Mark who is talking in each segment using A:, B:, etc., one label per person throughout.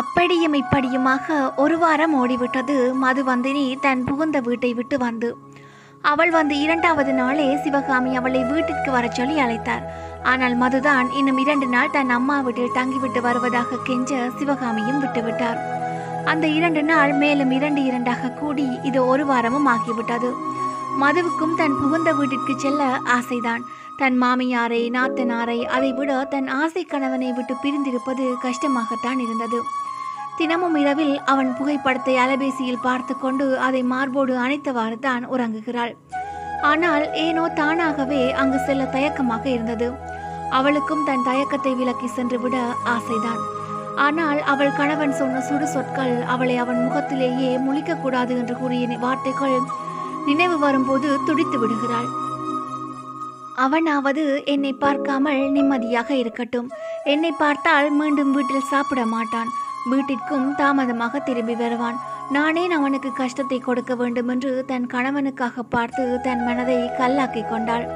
A: அப்படியும் இப்படியுமாக ஒரு வாரம் ஓடிவிட்டது. மதுவந்தினி தன் புகுந்த வீட்டை விட்டு வந்து அவள் வந்து இரண்டாவது நாளே சிவகாமி அவளை வீட்டிற்கு வரச் சொல்லி அழைத்தார். ஆனால் மதுதான் இன்னும் இரண்டு நாள் தன் அம்மா வீட்டில் தங்கிவிட்டு வருவதாக கெஞ்ச சிவகாமியும் விட்டுவிட்டார். அந்த இரண்டு நாள் மேலும் இரண்டு இரண்டாக கூடி இது ஒரு வாரமும் ஆகிவிட்டது. மதுவுக்கும் தன் புகுந்த வீட்டிற்கு செல்ல ஆசைதான். தன் மாமியாரை நாத்தனாரை அதைவிட தன் ஆசை கணவனை விட்டு பிரிந்திருப்பது கஷ்டமாகத்தான் இருந்தது. தினமும் இரவில் அவன் புகைப்படத்தை அலைபேசியில் பார்த்து கொண்டு அதை மார்போடு அணைத்தவாறு தான் உறங்குகிறாள். ஆனால் ஏனோ தானாகவே அங்கு செல்ல தயக்கமாக இருந்தது. அவளுக்கும் தன் தயக்கத்தை விலக்கி சென்று விட ஆசைதான். ஆனால் அவள் கணவன் சொன்ன சுடு சொற்கள் அவளை அவன் முகத்திலேயே முழிக்கக்கூடாது என்று கூறிய வார்த்தைகள் நினைவு வரும்போது துடித்து விடுகிறாள். அவனாவது என்னை பார்க்காமல் நிம்மதியாக இருக்கட்டும். என்னை பார்த்தால் மீண்டும் வீட்டில் சாப்பிட மாட்டான். வீட்டிற்கும் தாமதமாக திரும்பி வருவான். நானே அவனுக்கு கஷ்டத்தை கொடுக்க வேண்டும் என்று தன் கணவனுக்காக பார்த்து தன் மனதை கல்லாக்கி கொண்டாள்.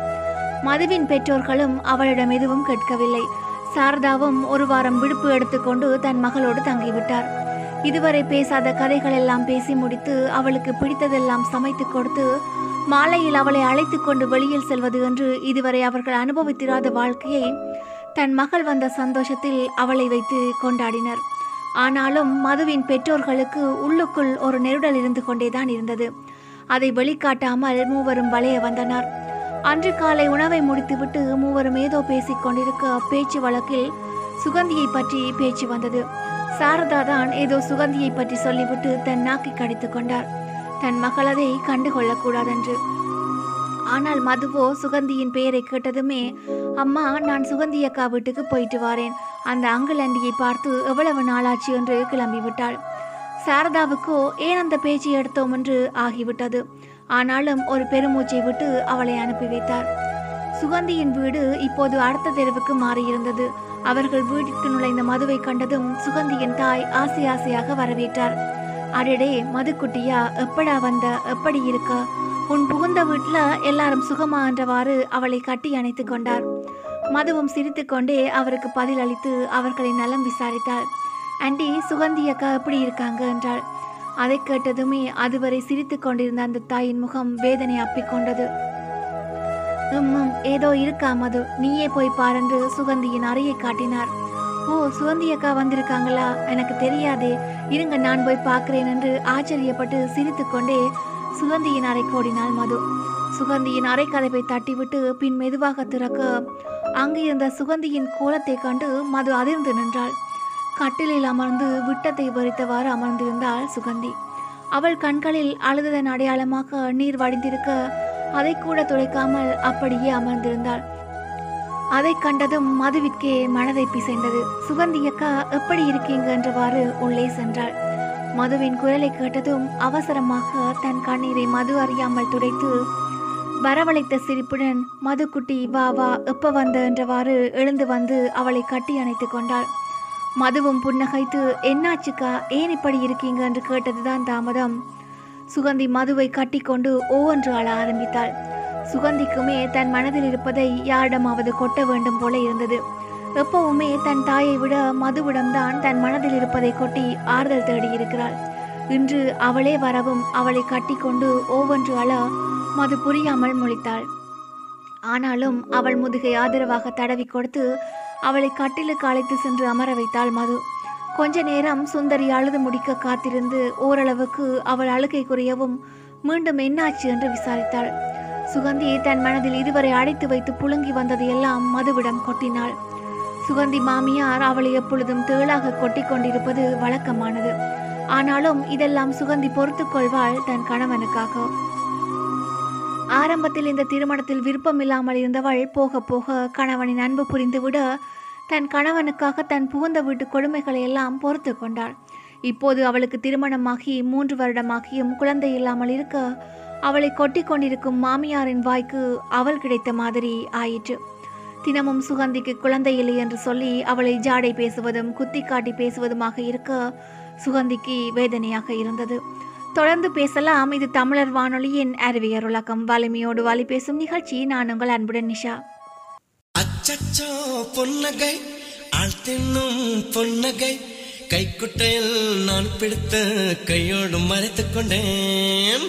A: மதுவின் பெற்றோர்களும் அவளிடம் எதுவும் கேட்கவில்லை. சாரதாவும் ஒரு வாரம் விடுப்பு எடுத்துக்கொண்டு தன் மகளோடு தங்கிவிட்டார். இதுவரை பேசாத கதைகள் எல்லாம் பேசி முடித்து அவளுக்கு பிடித்ததெல்லாம் சமைத்து கொடுத்து மாலையில் அவளை அழைத்து கொண்டு வெளியில் செல்வது என்று இதுவரை அவர்கள் அனுபவித்திராத வாழ்க்கையை தன் மகள் வந்த சந்தோஷத்தில் அவளை வைத்து கொண்டாடினர். ஆனாலும் மதுவின் பெற்றோர்களுக்கு உள்ளுக்குள் ஒரு நெருடல் இருந்து கொண்டேதான் இருந்தது. அதை வெளிக்காட்டாமல் மூவரும் வளைய வந்தனர். அன்று காலை உணவை முடித்துவிட்டு மூவரும் ஏதோ பேசிக் கொண்டிருக்க பேச்சு வழக்கில் சுகந்தியை பற்றி பேச்சு வந்தது. சாரதா தான் ஏதோ சுகந்தியை பற்றி சொல்லிவிட்டு தன் நாக்கை கடித்துக் கொண்டார். தன் மகள் அதை கண்டுகொள்ளக்கூடாதென்று. ஆனால் மதுவோ சுகந்தியின் பெயரை கேட்டதுமே அம்மா நான் சுகந்தி அக்கா வீட்டுக்கு போயிட்டு வரேன். அந்த அங்கிள் அண்டியை பார்த்து எவ்வளவு நாளாச்சு? என்று கிளம்பிவிட்டாள். சாரதாவுக்கோ ஏன் அந்த பேச்சை எடுத்தோம்? என்று ஆகிவிட்டது. ஆனாலும் ஒரு பெருமூச்சை விட்டு அவளை அனுப்பி வைத்தார். சுகந்தியின் வீடு இப்போது அடுத்த தெருவுக்கு மாறியிருந்தது. அவர்கள் வீட்டிற்கு நுழைந்த மதுவை கண்டதும் சுகந்தியின் தாய் ஆசை ஆசையாக வரவேற்றார். அடடே மதுக்குட்டியா எப்படா வந்த எப்படி இருக்க? உன் புகுந்த வீட்டுல எல்லாரும் சுகமா என்றவாறு அவளை கட்டி அணைத்து கொண்டார். மதுவும் சிரித்துக்கொண்டே அவருக்கு பதில் அளித்து அவர்களின் நலம் விசாரித்தாள். ஆண்டி சுகந்தி அக்கா எப்படி இருக்காங்க? என்றாள். அதை கேட்டதுமே அதுவரை சிரித்து கொண்டிருந்த அந்த தாயின் முகம் வேதனை அப்பிக்கொண்டது உம்மும் ஏதோ இருக்கா மது? நீயே போய் பாரென்று சுகந்தியின் அறையை காட்டினார். ஓ சுகந்தி அக்கா வந்திருக்காங்களா? எனக்கு தெரியாதே. இருங்க நான் போய் பார்க்கிறேன் என்று ஆச்சரியப்பட்டு சிரித்துக்கொண்டே சுகந்தியின் அறை கோடினாள் மது. சுகந்தியின் அறை கதவை தட்டிவிட்டு பின் மெதுவாக திறக்க அங்கு இருந்த சுகந்தியின் கோலத்தை கண்டு மது அதிர்ந்து நின்றாள். கட்டிலில் அமர்ந்து விட்டத்தை வரித்தவாறு அமர்ந்திருந்தாள் சுகந்தி. அவள் கண்களில் அழுததன் அடையாளமாக நீர் வடிந்திருக்க அதை கூட துடைக்காமல் அப்படியே அமர்ந்திருந்தாள். அதை கண்டதும் மதுவிற்கே மனதை பிசைந்தது. சுகந்தி அக்கா எப்படி இருக்கீங்க? என்றவாறு உள்ளே சென்றாள். மதுவின் குரலை கேட்டதும் அவசரமாக தன் கண்ணீரை மது அறியாமல் துடைத்து வரவழைத்த சிரிப்புடன் மதுக்குட்டி வா வா எப்ப வந்த? என்றவாறு எழுந்து வந்து அவளை கட்டி அணைத்து கொண்டாள். மதுவும் புன்னகைத்து என்னாச்சுக்கா ஏன் இப்படி இருக்கீங்க? என்று கேட்டதுதான் தாமதம். சுகந்தி மதுவை கட்டிக்கொண்டு ஒவ்வொன்று அழ ஆரம்பித்தாள். சுகந்திக்குமே தன் மனதில் இருப்பதை யாரிடமாவது கொட்ட வேண்டும் போல இருந்தது. எப்பவுமே தன் தாயை விட மதுவிடம்தான் தன் மனதில் இருப்பதை கொட்டி ஆறுதல் தேடி இருக்கிறாள். இன்று அவளே வரவும் அவளை கட்டிக்கொண்டு ஒவ்வொன்று அழ மது புரியாமல் முழித்தாள். ஆனாலும் அவள் முதுகை ஆதரவாக தடவி கொடுத்து அவளை கட்டிலுக்கு அழைத்து சென்று அமர வைத்தாள் மது. கொஞ்ச நேரம் சுந்தரி அழுது முடிக்க காத்திருந்து ஓரளவுக்கு அவள் அழுகை குறையவும் மீண்டும் என்னாச்சு? என்று விசாரித்தாள். சுகந்தியை தன் மனதில் இதுவரை அடைத்து வைத்து புழுங்கி வந்ததையெல்லாம் மதுவிடம் கொட்டினாள். சுகந்தி மாமியார் அவளை எப்பொழுதும் தேளாக கொட்டி கொண்டிருப்பது வழக்கமானது. ஆனாலும் இதெல்லாம் சுகந்தி பொறுத்து கொள்வாள் தன் கணவனுக்காக. ஆரம்பத்தில் இந்த திருமணத்தில் விருப்பம் இல்லாமல் இருந்தவள் போக போக கணவனின் அன்பு புரிந்துவிட தன் கணவனுக்காக தன் புகுந்த வீட்டு கொடுமைகளை எல்லாம் பொறுத்து கொண்டாள். இப்போது அவளுக்கு திருமணமாகி மூன்று வருடமாகியும் குழந்தை இல்லாமல் இருக்க அவளை கொட்டி கொண்டிருக்கும் மாமியாரின் வாய்க்கு அவள் கிடைத்த மாதிரி ஆயிற்று. தினமும் சுகந்திக்கு குழந்தை இல்லை என்று சொல்லி அவளை ஜாடை பேசுவதும் குத்தி காட்டி பேசுவதுமாக இருக்க சுகந்திக்கு வேதனையாக இருந்தது. தொடர்ந்து பேசலாம் இது தமிழர் வானொலியின் அறிவியர் உலகம். வலிமையோடு வலி பேசும் நிகழ்ச்சி. நான் உங்கள் அன்புடன் நிஷா.
B: அச்சச்சோ பொன்னகை. ஆழ்த்தின்னும் பொன்னகை. கைக்குட்டையில் நான் பிடித்த கையோடு மறைத்துக் கொண்டேன்.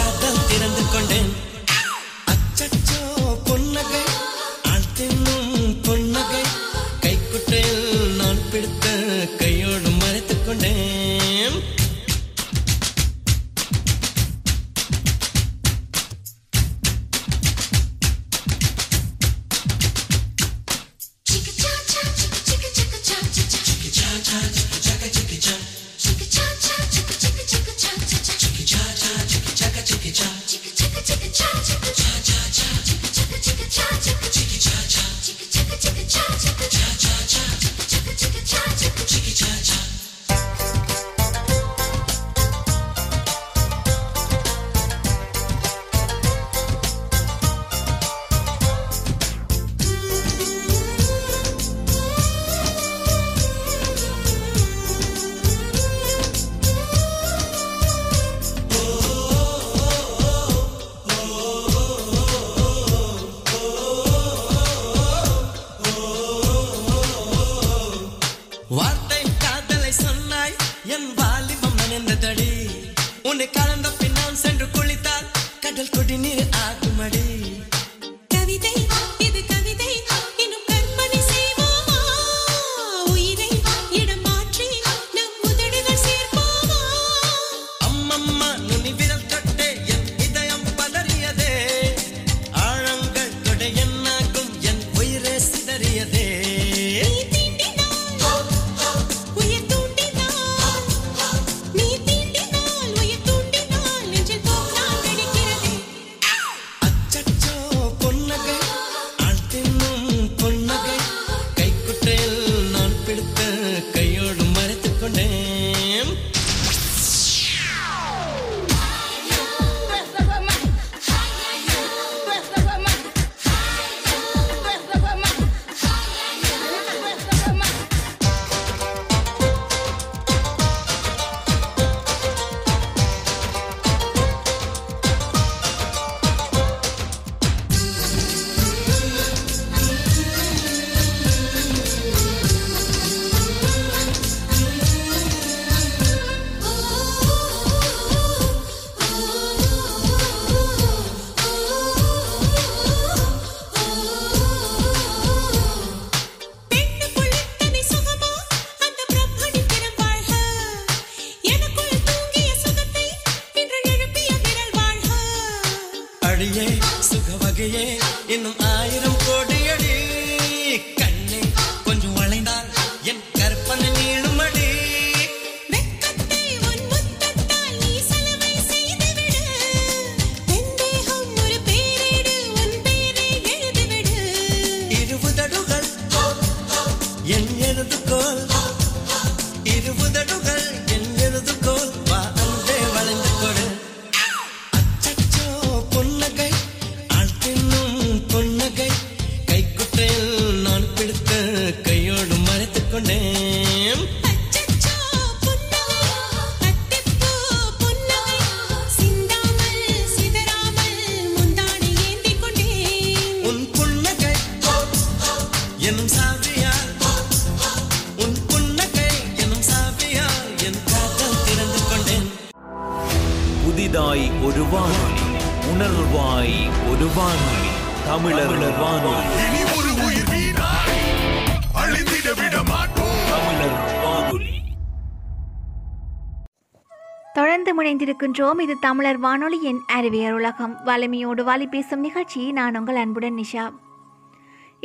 A: இணைந்திருக்கின்றோம் இது தமிழர் வானொலியின் அறிவியல் உலகம். வலிமையோடு வாலி பேசும் நிகழ்ச்சி நான் உங்கள் அன்புடன் நிஷா.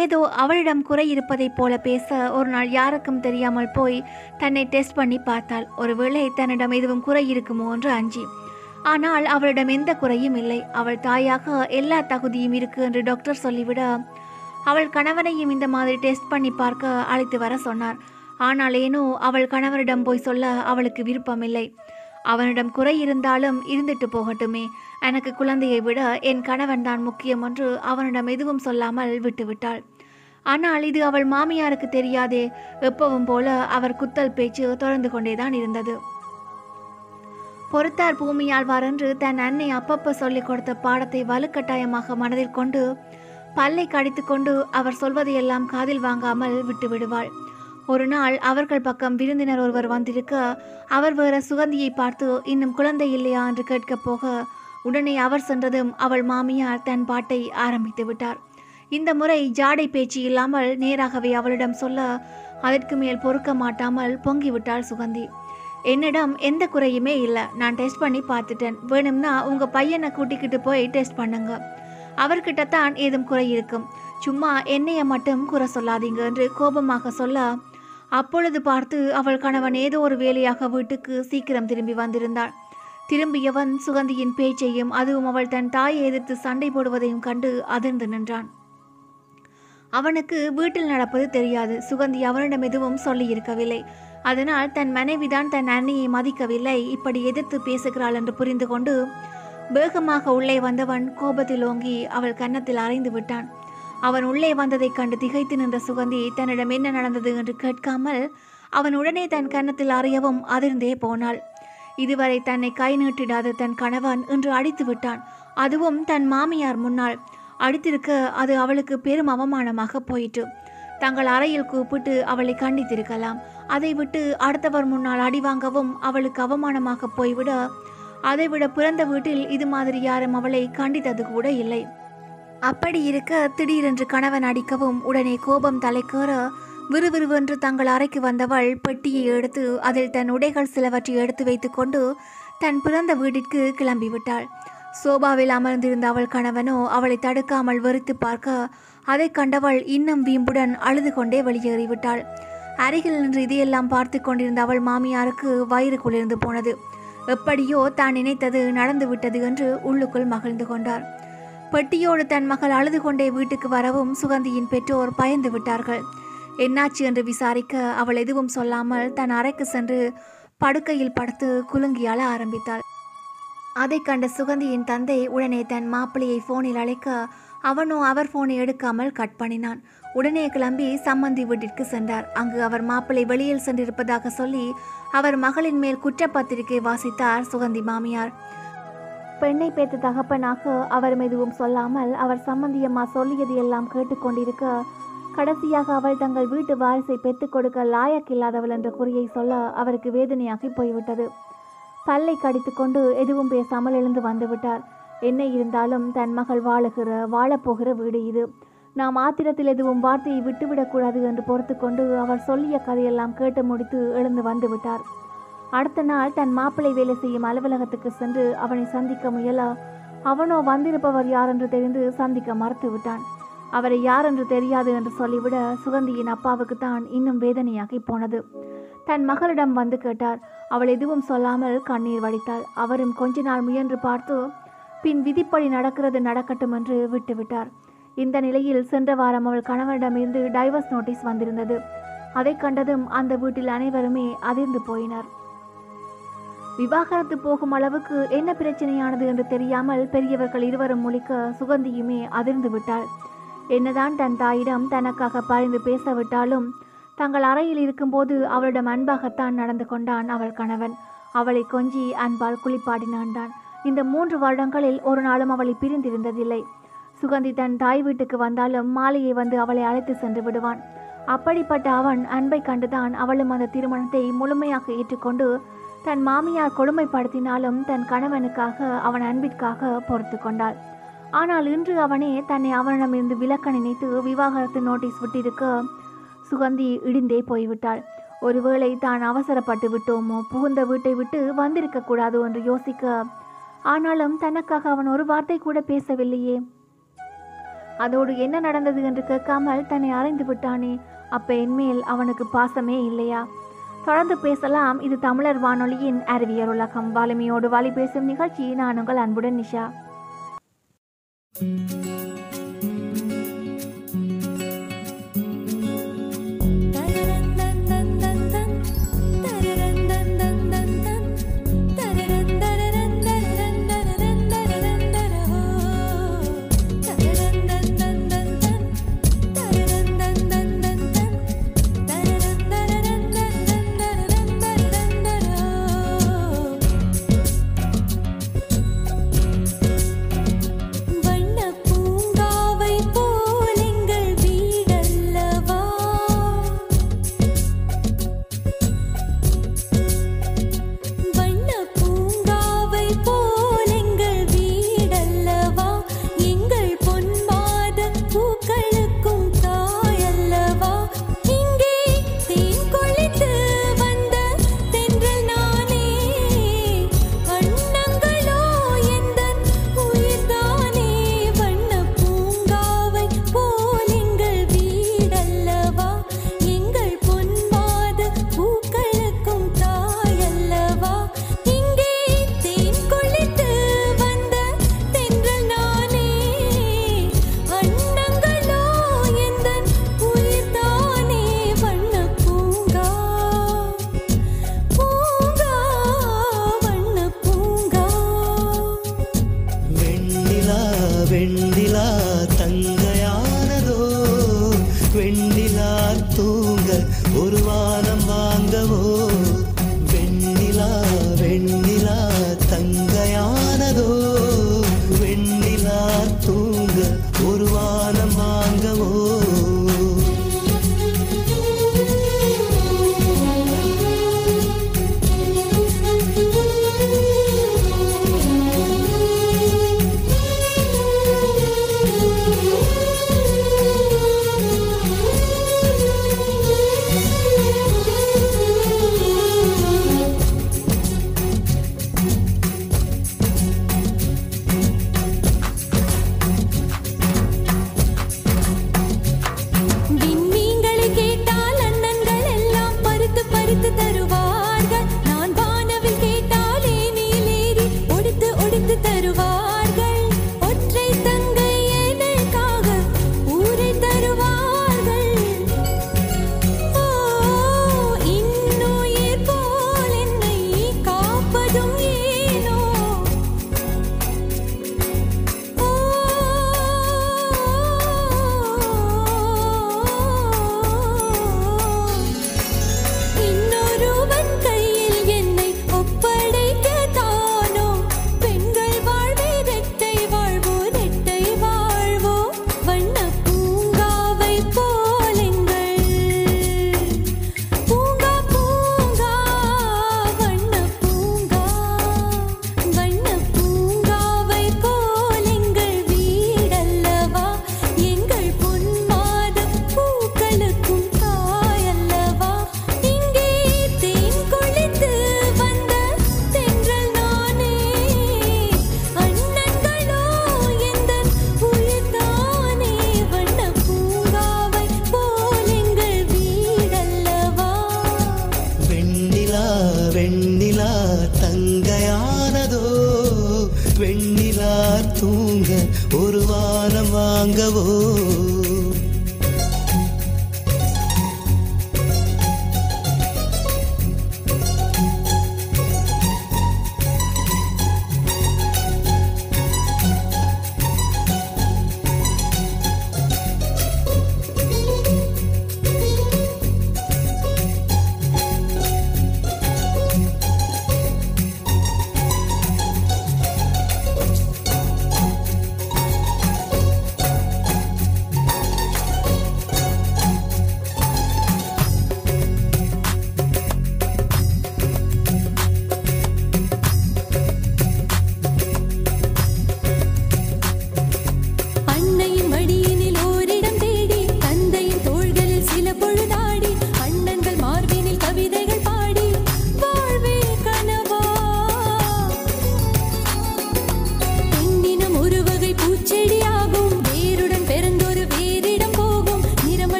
A: ஏதோ அவளிடம் குறை இருப்பதைப் போல பேச ஒரு நாள் யாருக்கும் தெரியாமல் போய் தன்னை டெஸ்ட் பண்ணி பார்த்தாள். ஒருவேளை தன்னிடம் எதுவும் குறை இருக்குமோ என்று அஞ்சி. ஆனால் அவளிடம் எந்த குறையும் இல்லை. அவள் தாயாக எல்லா தகுதியும் இருக்கு என்று டாக்டர் சொல்லிவிட அவள் கணவனையும் இந்த மாதிரி டெஸ்ட் பண்ணி பார்க்க அழைத்து வர சொன்னார். ஆனால் ஏனோ அவள் கணவரிடம் போய் சொல்ல அவளுக்கு விருப்பமில்லை. அவனிடம் குறை இருந்தாலும் இருந்துட்டு போகட்டுமே. எனக்கு குழந்தையை விட என் கணவன் தான் முக்கியம் என்று அவனிடம் எதுவும் சொல்லாமல் விட்டுவிட்டாள். ஆனால் இது அவள் மாமியாருக்கு தெரியாதே. எப்பவும் போல அவர் குத்தல் பேச்சு தொடர்ந்து கொண்டேதான் இருந்தது. பொறுத்தார் பூமியாழ்வார் என்று தன் அன்னை அப்பப்ப சொல்லிக் கொடுத்த பாடத்தை வலுக்கட்டாயமாக மனதில் கொண்டு பல்லை கடித்துக்கொண்டு அவர் சொல்வதையெல்லாம் காதில் வாங்காமல் விட்டு விடுவாள் ஒரு நாள் அவர்கள் பக்கம் விருந்தினர் ஒருவர் வந்திருக்க அவர் வேற சுகந்தியை பார்த்து இன்னும் குழந்தை இல்லையா? என்று கேட்கப் போக உடனே அவர் சென்றதும் அவள் மாமியார் தன் பாட்டை ஆரம்பித்து விட்டார். இந்த முறை ஜாடை பேச்சு இல்லாமல் நேராகவே அவளிடம் சொல்ல அதற்கு மேல் பொறுக்க மாட்டாமல் பொங்கிவிட்டாள் சுகந்தி. என்னிடம் எந்த குறையுமே இல்லை. நான் டெஸ்ட் பண்ணி பார்த்துட்டேன். வேணும்னா உங்கள் பையனை கூட்டிக்கிட்டு போய் டெஸ்ட் பண்ணுங்க. அவர்கிட்ட தான் ஏதும் குறை இருக்கும். சும்மா என்னைய மட்டும் குறை சொல்லாதீங்க என்று கோபமாக சொல்ல அப்பொழுது பார்த்து அவள் கணவன் ஏதோ ஒரு வேலையாக வீட்டுக்கு சீக்கிரம் திரும்பி வந்திருந்தாள். திரும்பியவன் சுகந்தியின் பேச்சையும் அதுவும் அவள் தன் தாயை எதிர்த்து சண்டை போடுவதையும் கண்டு அதிர்ந்து நின்றான். அவனுக்கு வீட்டில் நடப்பது தெரியாது. சுகந்தி அவனிடம் எதுவும் சொல்லி இருக்கவில்லை அதனால் தன் மனைவிதான் தன் அன்னையை மதிக்கவில்லை. இப்படி எதிர்த்து பேசுகிறாள் என்று புரிந்து கொண்டு வேகமாக உள்ளே வந்தவன் கோபத்தில் ஓங்கி அவள் கன்னத்தில் அறைந்து விட்டான். அவன் உள்ளே வந்ததைக் கண்டு திகைத்து நின்ற சுகந்தி தன்னிடம் என்ன நடந்தது? என்று கேட்காமல் அவன் உடனே தன் கன்னத்தில் அறையவும் அதிர்ந்தே போனாள். இதுவரை தன்னை கை நீட்டிடாத தன் கணவன் இன்று அடித்து விட்டான். அதுவும் தன் மாமியார் முன்னால். அடித்திருக்க அது அவளுக்கு பெரும் அவமானமாக போயிற்று. தங்கள் அறையில் கூப்பிட்டு அவளை கண்டித்திருக்கலாம். அதை விட்டு அடுத்தவர் முன்னால் அடி வாங்கவும் அவளுக்கு அவமானமாக போய்விட அதைவிட பிறந்த வீட்டில் இது மாதிரி யாரும் அவளை கண்டித்தது கூட இல்லை. அப்படி இருக்க திடீரென்று கணவன் அடிக்கவும் உடனே கோபம் தலைக்கேற விறுவிறுவென்று தங்கள் அறைக்கு வந்தவள் பெட்டியை எடுத்து அதில் தன் உடைகள் சிலவற்றை எடுத்து வைத்துக்கொண்டு தன் பிறந்த வீட்டிற்கு கிளம்பிவிட்டாள். சோபாவில் அமர்ந்திருந்த அவள் கணவனோ அவளை தடுக்காமல் வெறுத்து பார்க்க அதைக் கண்டவள் இன்னும் வீம்புடன் அழுது கொண்டே வெளியேறிவிட்டாள். அருகில் நின்று இதையெல்லாம் பார்த்து கொண்டிருந்த அவள் மாமியாருக்கு வயிறு குளிர்ந்து போனது. எப்படியோ தான் நினைத்தது நடந்து விட்டது என்று உள்ளுக்குள் மகிழ்ந்து கொண்டார். பெட்டியோடு தன் மகள் அழுது கொண்டே வீட்டுக்கு வரவும் சுகந்தியின் பெற்றோர் பயந்து விட்டார்கள். என்னாச்சு என்று விசாரிக்க அவள் எதுவும் சொல்லாமல் தன் அறைக்கு சென்று படுக்கையில் படுத்து குலுங்கி அழ ஆரம்பித்தாள். அதைக் கண்ட சுகந்தியின் தந்தை உடனே தன் மாப்பிள்ளையை போனில் அழைக்க அவனோ அவர் போனை எடுக்காமல் கட் பண்ணினான். உடனே கிளம்பி சம்மந்தி வீட்டிற்கு சென்றார். அங்கு அவர் மாப்பிள்ளை வெளியில் சென்றிருப்பதாக சொல்லி அவர் மகளின் மேல் குற்றப்பத்திரிகை வாசித்தார் சுகந்தி மாமியார். பெண்ணை பேத்த தகப்பனாக அவர் எதுவும் சொல்லாமல் அவர் சம்மந்தியம்மா சொல்லியது எல்லாம் கேட்டுக்கொண்டிருக்க கடைசியாக அவள் தங்கள் வீட்டு வாரிசை பெற்றுக் கொடுக்க லாயக்கில்லாதவள் என்ற குறியை சொல்ல அவருக்கு வேதனையாகி போய்விட்டது. பல்லை கடித்துக்கொண்டு எதுவும் பேசாமல் எழுந்து வந்துவிட்டார். என்ன இருந்தாலும் தன் மகள் வாழுகிற வாழப்போகிற வீடு இது. நாம் ஆத்திரத்தில் எதுவும் வார்த்தையை விட்டுவிடக்கூடாது என்று பொறுத்துக்கொண்டு அவர் சொல்லிய கதையெல்லாம் கேட்டு முடித்து எழுந்து வந்துவிட்டார். அடுத்த நாள் தன் மாப்பிள்ளை வேலை செய்யும் அலுவலகத்துக்கு சென்று அவனை சந்திக்க முயல அவனோ வந்திருப்பவர் யார் என்று தெரிந்து சந்திக்க மறுத்து விட்டான் அவரை யார் என்று தெரியாது என்று சொல்லிவிட சுகந்தியின் அப்பாவுக்கு தான் இன்னும் வேதனையாகி போனது. தன் மகளிடம் வந்து கேட்டார் அவள் எதுவும் சொல்லாமல் கண்ணீர் வடித்தாள். அவரும் கொஞ்ச நாள் முயன்று பார்த்து பின் விதிப்படி நடக்கிறது நடக்கட்டும் என்று விட்டுவிட்டார். இந்த நிலையில் சென்ற வாரம் அவள் கணவனிடமிருந்து டைவர்ஸ் நோட்டீஸ் வந்திருந்தது. அதைக் கண்டதும் அந்த வீட்டில் அனைவருமே அதிர்ந்து போயினர். விவாகரத்து போகும் அளவுக்கு என்ன பிரச்சனையானது என்று தெரியாமல் பெரியவர்கள் இருவரும் முழிக்க சுகந்தியுமே அதிர்ந்து விட்டாள். என்னதான் தன் தாயிடம் தனக்காக பரிந்து பேசவிட்டாலும் தங்கள் அறையில் இருக்கும்போது அவளிடம் அன்பாகத்தான் நடந்து கொண்டான் அவள் கணவன். அவளை கொஞ்சி அன்பால் குளிப்பாடினான் தான். இந்த மூன்று வருடங்களில் ஒரு நாளும் அவளை பிரிந்திருந்ததில்லை. சுகந்தி தன் தாய் வீட்டுக்கு வந்தாலும் மாலையை வந்து அவளை அழைத்து சென்று விடுவான். அப்படிப்பட்ட அவன் அன்பை கண்டுதான் அவளும் அந்த திருமணத்தை முழுமையாக ஏற்றுக்கொண்டு தன் மாமியார் கொடுமைப்படுத்தினாலும் தன் கணவனுக்காக அவன் அன்பிற்காக பொறுத்து கொண்டாள். ஆனால் இன்று அவனே தன்னை அவனிடமிருந்து விலக்க நினைத்து விவாகரத்து நோட்டீஸ் விட்டிருக்க சுகந்தி இடிந்தே போய்விட்டாள். ஒருவேளை தான் அவசரப்பட்டு விட்டோமோ புகுந்த வீட்டை விட்டு வந்திருக்க கூடாது என்று யோசிக்க ஆனாலும் தனக்காக அவன் ஒரு வார்த்தை கூட பேசவில்லையே. அதோடு என்ன நடந்தது என்று கேட்காமல் தன்னை அறைந்து விட்டானே அப்ப என்மேல் அவனுக்கு பாசமே இல்லையா? தொடர்ந்து பேசலாம். இது தமிழர் வானொலியின் அறிவியல் உலகம். வலிமையோடு வழி பேசும் நிகழ்ச்சி. நான் உங்கள் அன்புடன் நிஷா.
C: வண்ணப்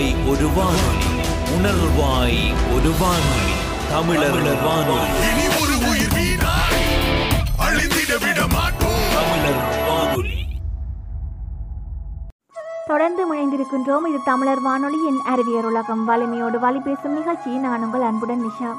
B: உணர்வாய் ஒரு வானொலி உணர்வாய் ஒரு வானொலி
D: தமிழர் வானொலி. தமிழர் வானொலி.
A: தொடர்ந்து முனைந்திருக்கின்றோம் இது தமிழர் வானொலியின் அறிவியல் உலகம். வலிமையோடு வழி பேசும் நிகழ்ச்சி நான் உங்கள் அன்புடன் நிஷா.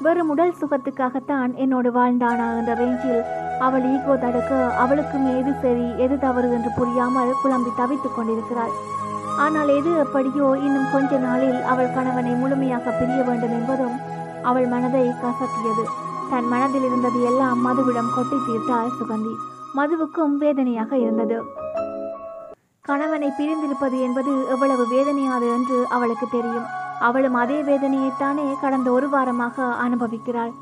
A: வெறும் உடல் சுகத்துக்காகத்தான் என்னோடு வாழ்ந்தானா என்ற ரேஞ்சில் அவள் ஈகோ தடுக்க அவளுக்கும் எது சரி எது தவறு என்று புரியாமல் குழம்பி தவித்துக் கொண்டிருக்கிறாள். ஆனால் எது எப்படியோ இன்னும் கொஞ்ச நாளில் அவள் கணவனை முழுமையாக பிரிய வேண்டும் என்பதும் அவள் மனதை கசக்கியது. தன் மனதில் இருந்தது எல்லாம் மதுவிடம் கொட்டி தீர்த்தாள் சுகந்தி. மதுவுக்கும் வேதனையாக இருந்தது. கணவனை பிரிந்திருப்பது என்பது எவ்வளவு வேதனையாது என்று அவளுக்கு தெரியும். அவளும் அதே வேதனையைத்தானே கடந்த ஒரு வாரமாக அனுபவிக்கிறாள்.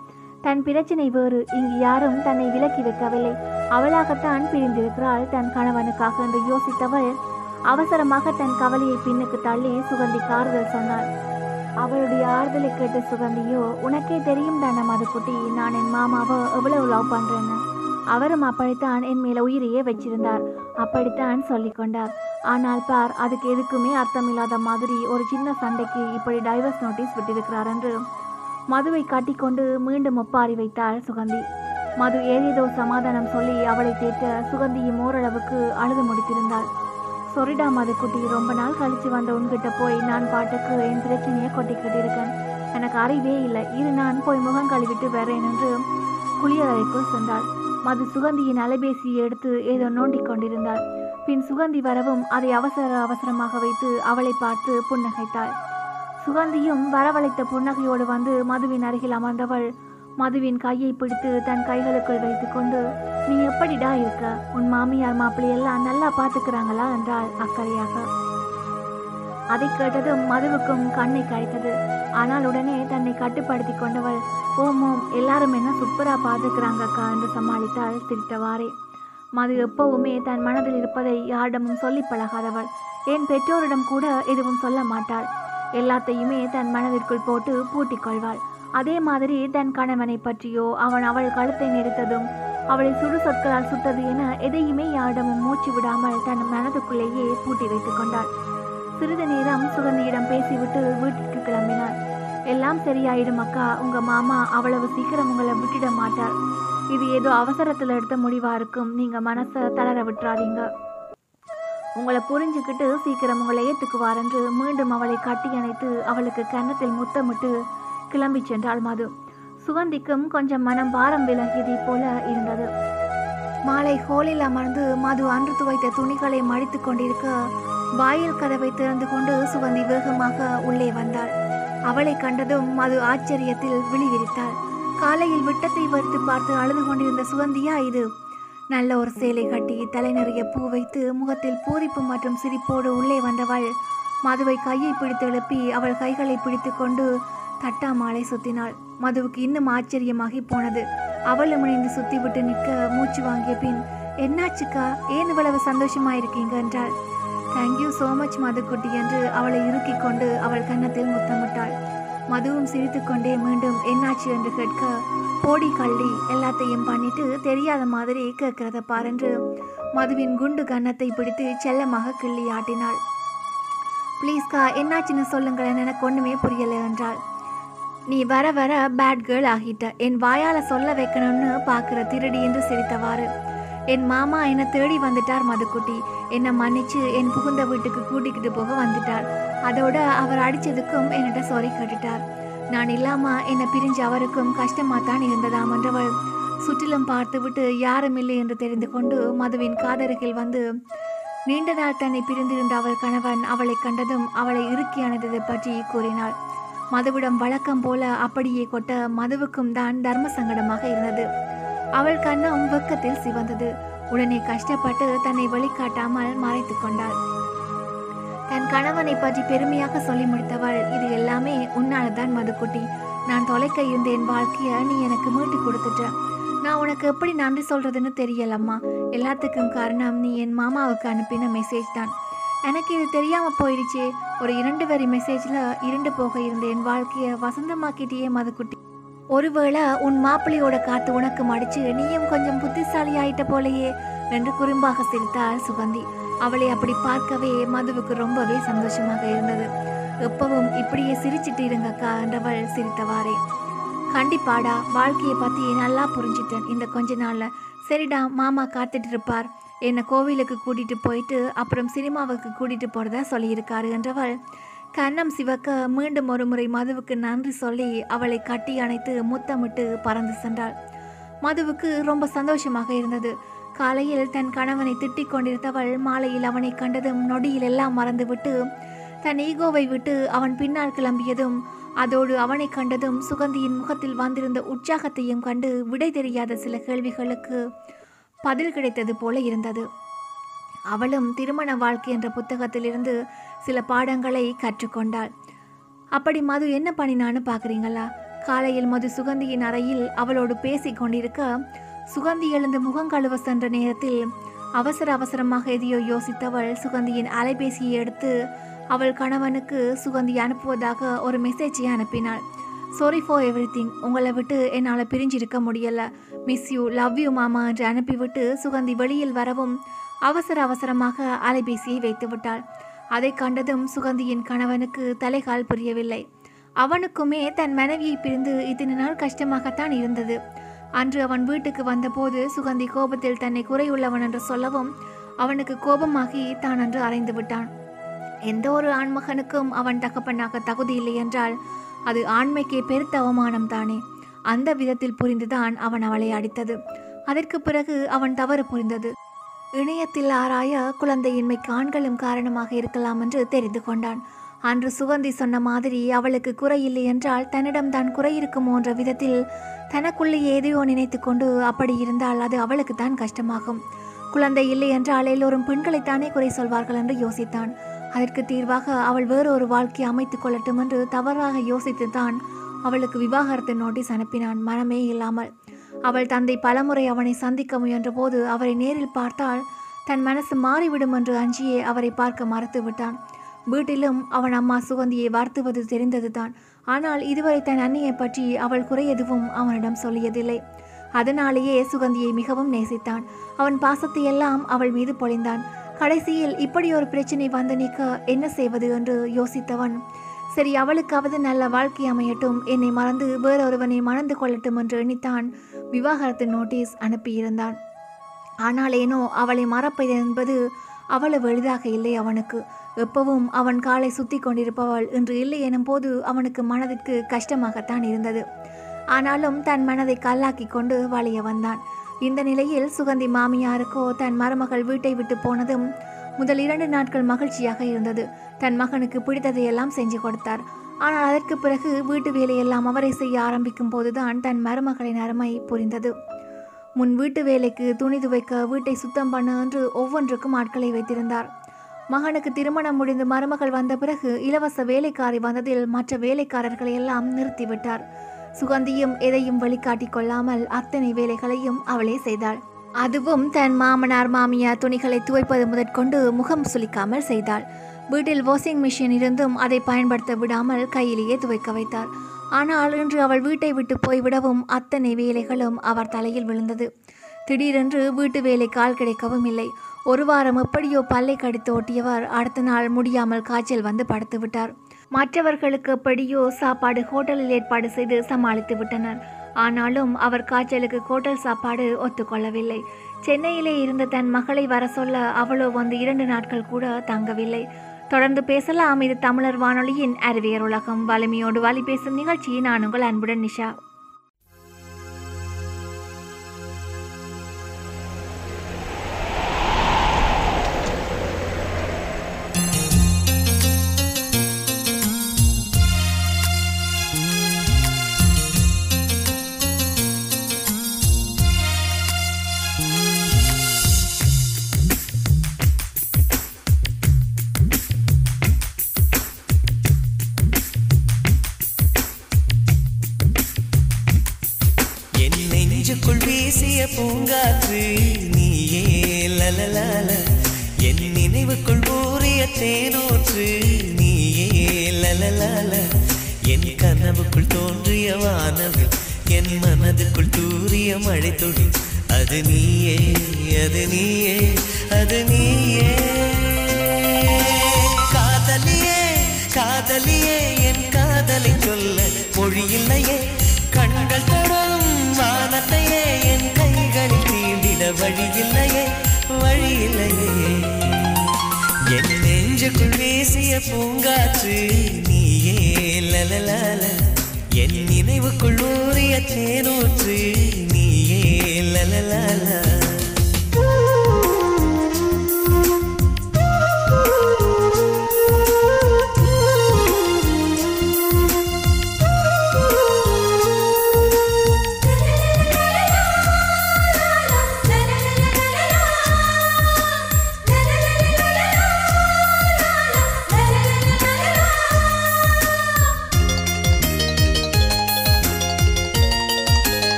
A: தன் பிரச்சனை வேறு இங்கு யாரும் தன்னை விலக்கி வைக்கவில்லை. அவளாகத்தான் பிரிந்திருக்கிறாள் தன் கணவனுக்காக என்று யோசித்தவள் அவசரமாக தன் கவலையை பின்னுக்கு தள்ளி சுகந்தி ஆறுதல் சொன்னாள். அவளுடைய ஆறுதலை கேட்ட சுகந்தியோ உனக்கே தெரியும் தானே மதுக்குட்டி நான் என் மாமாவை எவ்வளவு லவ் பண்றேன்னு. அவரும் அப்படித்தான் என் மேல உயிரையே வச்சிருந்தார். அப்படித்தான் சொல்லிக் கொண்டார். ஆனால் பார் அதுக்கு எதுக்குமே அர்த்தமில்லாத மாதிரி ஒரு சின்ன சண்டைக்கு இப்படி டைவர்ஸ் நோட்டீஸ் விட்டிருக்கிறார் என்று மதுவை காட்டிக்கொண்டு மீண்டும் ஒப்பாரி வைத்தாள் சுகந்தி. மது ஏதேதோ சமாதானம் சொல்லி அவளை தேற்ற சுகந்தியும் ஓரளவுக்கு அழுது முடித்திருந்தாள். சொரிடா மதுக்குட்டி ரொம்ப நாள் கழிச்சு வந்த உன்கிட்ட போய் நான் பாட்டுக்கு என் பிரச்சனையை கொட்டிக்கிட்டு இருக்கேன் எனக்கு அறிவே இல்லை. இரு நான் போய் முகம் கழுவிட்டு வரேன் என்று குளியலறைக்குள் சென்றாள். மது சுகந்தியின் அலைபேசியை எடுத்து ஏதோ நோண்டிக் கொண்டிருந்தாள். பின் சுகந்தி வரவும் அதை அவசர அவசரமாக வைத்து அவளை பார்த்து புன்னகைத்தாள். சுகந்தியும் வரவழைத்த புன்னகையோடு வந்து மதுவின் அருகில் அமர்ந்தவள் மதுவின் கையை பிடித்து தன் கைகளுக்குள் வைத்துக்கொண்டு நீ எப்படிடா இருக்க? உன் மாமியார் மாப்பிள்ளையெல்லாம் நல்லா பார்த்துக்கிறாங்களா? என்றாள் அக்கறையாக. அதை கேட்டதும் மதுவுக்கும் கண்ணை கழித்தது ஆனால் உடனே தன்னை கட்டுப்படுத்தி கொண்டவள் ஓம் ஓம் எல்லாரும் என்ன சூப்பரா பார்த்துக்கிறாங்க அக்கா? என்று சமாளித்தாள் சிரித்தவாறே மது எப்பவுமே தன் மனதில் இருப்பதை யாரிடமும் சொல்லி பழகாதவள். என் பெற்றோரிடம் கூட எதுவும் சொல்ல மாட்டாள். எல்லாத்தையுமே தன் மனதிற்குள் போட்டு பூட்டிக் கொள்வாள். அதே மாதிரி தன் கணவனை பற்றியோ அவன் அவள் கழுத்தை நெரித்ததும் அவளை சுடு சொற்களால் சுட்டது என எதையுமே யாரிடமும் மூச்சு விடாமல் தன் மனதுக்குள்ளேயே பூட்டி வைத்துக் கொண்டாள். சிறிது நேரம் சுகந்தியிடம் பேசிவிட்டு வீட்டிற்கு கிளம்பினாள். எல்லாம் சரியாயிடும் அக்கா. உங்க மாமா அவ்வளவு சீக்கிரம் உங்களை விட்டுட மாட்டார். இது ஏதோ அவசரத்துல எடுத்த முடிவா இருக்கும். நீங்க மனசை தளர விட்டுறாதீங்க. உங்களை புரிஞ்சுக்கிட்டு சீக்கிரம் உங்களை ஏத்துக்குவார் என்று மீண்டும் அவளை கட்டி அணைத்து அவளுக்கு கன்னத்தில் முத்தமிட்டு கிளம்பி சென்றாள் மது. சுகந்திக்கும் கொஞ்சம் மனம் பாரம் விலகியதை போல இருந்தது. மாலை ஹோலில் அமர்ந்து மது அன்று துவைத்த துணிகளை மடித்துக் கொண்டிருக்க வாயில் கதவை திறந்து கொண்டு சுகந்தி வேகமாக உள்ளே வந்தாள். அவளை கண்டதும் மது ஆச்சரியத்தில் விழிவிரித்தாள். காலையில் விட்டத்தை வறுத்து பார்த்து அழுது கொண்டிருந்த சுகந்தியா இது? நல்ல ஒரு சேலை கட்டி தலை நிறைய பூ வைத்து முகத்தில் பூரிப்பு மற்றும் சிரிப்போடு உள்ளே வந்தவள். மதுவை கையை பிடித்து எழுப்பி அவள் கைகளை பிடித்து கொண்டு தட்டா மாலை சுத்தினாள். மதுவுக்கு இன்னும் ஆச்சரியமாகி போனது. அவளும் முனைந்து சுத்தி விட்டு நிற்க மூச்சு வாங்கிய பின் என்னாச்சுக்கா? ஏன் இவ்வளவு சந்தோஷமா இருக்கீங்க என்றாள் தேங்க்யூ சோ மச் மதுக்குட்டி என்று அவளை இறுக்கிக் கொண்டு அவள் கன்னத்தில் முத்தமிட்டாள். மதுவும் சிரித்துக்கொண்டே மீண்டும் என்னாச்சு? என்று கேட்க போடி கள்ளி எல்லாத்தையும் பண்ணிட்டு தெரியாத மாதிரி கேட்கிறத பாரென்று மதுவின் குண்டு கன்னத்தை பிடித்து செல்லமாக கிள்ளி ஆட்டினாள். ப்ளீஸ்கா என்னாச்சுன்னு சொல்லுங்களேன் எனக்கு ஒன்றுமே புரியலை என்றாள். நீ வர வர பேட் கேர்ள் ஆகிட்ட. என் வாயால சொல்ல வைக்கணும்னு பார்க்குற திருடி என்று சிரித்தவாறு. என் மாமா என்னை தேடி வந்துட்டார் மதுக்குட்டி. என்னை மன்னிச்சு என் புகுந்த வீட்டுக்கு கூட்டிக்கிட்டு போக வந்துட்டார். அதோட அவர் அடிச்சதுக்கும் என்னிட்ட சாரி கேட்டுட்டார். நான் இல்லாம என்னை பிரிஞ்சு அவருக்கும் கஷ்டமா தான் இருந்ததாம் என்றவள் சுற்றிலும் பார்த்துவிட்டு யாரும் இல்லை என்று தெரிந்து கொண்டு மதுவின் காதருகில் வந்து நீண்ட நாள் தன்னை பிரிந்திருந்த அவள் கணவன் அவளை கண்டதும் அவளை இறுக்கி அணைந்ததை பற்றி கூறினாள். மதுவிடம் வழக்கம் போல அப்படியே கொட்ட மதுவுக்கும் தான் தர்ம சங்கடமாக இருந்தது. அவள் கண்ணம் வெக்கத்தில் சிவந்தது. உடனே கஷ்டப்பட்டு தன்னை வெளிக்காட்டாமல் மறைத்து கொண்டாள். தன் கணவனை பற்றி பெருமையாக சொல்லி முடித்தவள் இது எல்லாமே உன்னால்தான் மதுக்குட்டி. நான் தொலைக்க இருந்த என் வாழ்க்கைய நீ எனக்கு மீட்டு கொடுத்துட்ட. நான் உனக்கு எப்படி நன்றி சொல்றதுன்னு தெரியலம்மா. எல்லாத்துக்கும் காரணம் நீ என் மாமாவுக்கு அனுப்பின மெசேஜ் தான். எனக்கு இது தெரியாமல் போயிடுச்சே. ஒரு இரண்டு வரி மெசேஜில் இருண்டு போக இருந்த என் வாழ்க்கையை வசந்தமாக்கிட்டியே மதுக்குட்டி. ஒருவேளை உன் மாப்பிள்ளையோட காத்து உனக்கு மடிச்சு நீயும் கொஞ்சம் புத்திசாலி ஆயிட்ட போலயே என்று குறும்பாக சிரித்தாள் சுகந்தி. அவளை அப்படி பார்க்கவே மதுவுக்கு ரொம்பவே சந்தோஷமாக இருந்தது. எப்பவும் இப்படியே சிரிச்சிட்டு இருங்கக்கா என்றவள் சிரித்தவாறே. கண்டிப்பாடா வாழ்க்கையை பற்றி நல்லா புரிஞ்சிட்டேன். இந்த கொஞ்ச நாளில் சரிடா மாமா காத்துட்டு இருப்பார். என்னை கோவிலுக்கு கூட்டிகிட்டு போயிட்டு அப்புறம் சினிமாவுக்கு கூட்டிகிட்டு போகிறதா சொல்லியிருக்காரு என்றவள். கன்னம் சிவக்க மீண்டும் ஒரு முறை மதுவுக்கு நன்றி சொல்லி அவளை கட்டி அணைத்து முத்தமிட்டு பறந்து சென்றாள். மதுவுக்கு ரொம்ப சந்தோஷமாக இருந்தது. காலையில் தன் கணவனை திட்டிக் கொண்டிருந்தவள் மாலையில் அவனை கண்டதும் நொடியில் எல்லாம் மறந்துவிட்டு தன் ஈகோவை விட்டு அவன் பின்னால் கிளம்பியதும் அதோடு அவனை கண்டதும் சுகந்தியின் முகத்தில் வந்திருந்த உற்சாகத்தையும் கண்டு விடை தெரியாத சில கேள்விகளுக்கு பதில் கிடைத்தது போல இருந்தது. அவளும் திருமண வாழ்க்கை என்ற புத்தகத்திலிருந்து சில பாடங்களை கற்றுக்கொண்டாள். அப்படி மது என்ன பண்ணினான்னு பார்க்குறீங்களா காலையில் மது சுகந்தியின் அறையில் அவளோடு பேசி கொண்டிருக்க சுகந்தி எழுந்து முகம் கழுவ சென்ற நேரத்தில் அவசர அவசரமாக எதையோ யோசித்தவள் சுகந்தியின் அலைபேசியை எடுத்து அவள் கணவனுக்கு சுகந்தி அனுப்புவதாக ஒரு மெசேஜை அனுப்பினாள். சாரி ஃபார் எவ்ரி திங் உங்களை விட்டு என்னால் பிரிஞ்சிருக்க முடியலை. மிஸ் யூ லவ் யூ மாமா என்று அனுப்பிவிட்டு சுகந்தி வெளியில் வரவும் அவசர அவசரமாக அலைபேசியை வைத்து விட்டாள். அதை கண்டதும் சுகந்தியின் கணவனுக்கு தலைகால் புரியவில்லை. அவனுக்குமே தன் மனைவியை பிரிந்து இத்தனை நாள் கஷ்டமாகத்தான் இருந்தது. அன்று அவன் வீட்டுக்கு வந்தபோது சுகந்தி கோபத்தில் தன்னை குறையுள்ளவன் என்று சொல்லவும் அவனுக்கு கோபமாகி தான் அன்று அறைந்து விட்டான். எந்த ஒரு ஆண்மகனுக்கும் அவன் தகப்பனாக தகுதி இல்லை என்றால் அது ஆண்மைக்கே பெருத்த அவமானம் தானே. அந்த விதத்தில் புரிந்துதான் அவன் அவளை அடித்தது. அதற்கு பிறகு அவன் தவறு புரிந்தது. இணையத்தில் ஆராய குழந்தையின்மை ஆண்களும் காரணமாக இருக்கலாம் என்று தெரிந்து கொண்டான். அன்று சுகந்தி சொன்ன மாதிரி அவளுக்கு குறை இல்லை என்றால் தன்னிடம் தான் குறை இருக்குமோ என்ற விதத்தில் தனக்குள்ளே ஏதையோ நினைத்து கொண்டு அப்படி இருந்தால் அது அவளுக்கு தான் கஷ்டமாகும். குழந்தை இல்லை என்றால் எல்லோரும் பெண்களைத்தானே குறை சொல்வார்கள் என்று யோசித்தான். அதற்கு தீர்வாக அவள் வேறொரு வாழ்க்கை அமைத்துக் கொள்ளட்டும் என்று தவறாக யோசித்து தான் அவளுக்கு விவாகரத்து நோட்டீஸ் அனுப்பினான். மனமே இல்லாமல் அவள் தந்தை பலமுறை அவனை சந்திக்க முயன்றபோது அவரை நேரில் பார்த்தால் தன் மனசு மாறிவிடும் என்று அஞ்சியே அவரை பார்க்க மறுத்து விட்டான் வீட்டிலும் அவன் அம்மா சுகந்தியை வார்த்துவது தெரிந்ததுதான். ஆனால் இதுவரை தன் அண்ணியை பற்றி அவள் குறை எதுவும் அவனிடம் சொல்லியதில்லை. அதனாலேயே சுகந்தியை மிகவும் நேசித்தான். அவன் பாசத்தை எல்லாம் அவள் மீது பொழிந்தான். கடைசியில் இப்படி ஒரு பிரச்சனை வந்து நிற்க என்ன செய்வது என்று யோசித்தவன். சரி அவளுக்காவது நல்ல வாழ்க்கை அமையட்டும். என்னை மறந்து வேறொருவனை மணந்து கொள்ளட்டும் என்று எண்ணித்தான் விவாகரத்து நோட்டீஸ் அனுப்பியிருந்தான். ஆனால் ஏனோ அவளை மறப்பது என்பது அவ்வளவு எளிதாக இல்லை அவனுக்கு. எப்பவும் அவன் காலை சுத்தி கொண்டிருப்பவள் இன்று இல்லை எனும் போது அவனுக்கு மனதிற்கு கஷ்டமாகத்தான் இருந்தது. ஆனாலும் தன் மனதை கல்லாக்கி கொண்டு வழிய வந்தான். இந்த நிலையில் சுகந்தி மாமியாருக்கோ தன் மருமகள் வீட்டை விட்டு போனதும் முதல் இரண்டு நாட்கள் மகிழ்ச்சியாக இருந்தது. தன் மகனுக்கு பிடித்ததையெல்லாம் செஞ்சு கொடுத்தார். ஆனால் அதற்கு பிறகு வீட்டு வேலையெல்லாம் அவரை செய்ய ஆரம்பிக்கும் போதுதான் தன் மருமகளின் அருமை புரிந்தது. முன் வீட்டு வேலைக்கு துணி துவைக்க வீட்டை சுத்தம் பண்ண என்று ஒவ்வொன்றுக்கும் ஆட்களை வைத்திருந்தார். மகனுக்கு திருமணம் முடிந்து மருமகள் வந்த பிறகு இலவச வேலைக்காரி வந்ததில் மற்ற வேலைக்காரர்களை எல்லாம் நிறுத்திவிட்டார். சுகந்தியும் எதையும் வெளிக்காட்டிக் கொள்ளாமல் அத்தனை வேலைகளையும் அவளே செய்தாள். அதுவும் தன் மாமனார் மாமியார் துணிகளை துவைப்பது முதற்கொண்டு முகம் சுளிக்காமல் செய்தாள். வீட்டில் வாஷிங் மிஷின் இருந்தும் அதை பயன்படுத்த விடாமல் கையிலேயே துவைக்க வைத்தார் ஆனால் இன்று அவள் வீட்டை விட்டு போய்விடவும் அத்தனை வேலைகளும் அவர் தலையில் விழுந்தது. திடீரென்று வீட்டு வேலை கால் கிடைக்கவும் இல்லை. ஒரு வாரம் எப்படியோ பல்லை கடித்து ஓட்டியவர் அடுத்த நாள் முடியாமல் காய்ச்சல் வந்து படுத்து விட்டார். மற்றவர்களுக்கு எப்படியோ சாப்பாடு ஹோட்டலில் ஏற்பாடு செய்து சமாளித்து விட்டனர். ஆனாலும் அவர் காய்ச்சலுக்கு ஹோட்டல் சாப்பாடு ஒத்துக்கொள்ளவில்லை. சென்னையிலே இருந்த தன் மகளை வர சொல்ல அவளோ வந்து இரண்டு நாட்கள் கூட தங்கவில்லை. தொடர்ந்து பேசலாம் இது தமிழர் வானொலியின் அறிவியர் உலகம். வலிமையோடு வலி பேசும் நிகழ்ச்சியை நான் உங்கள் அன்புடன் நிஷா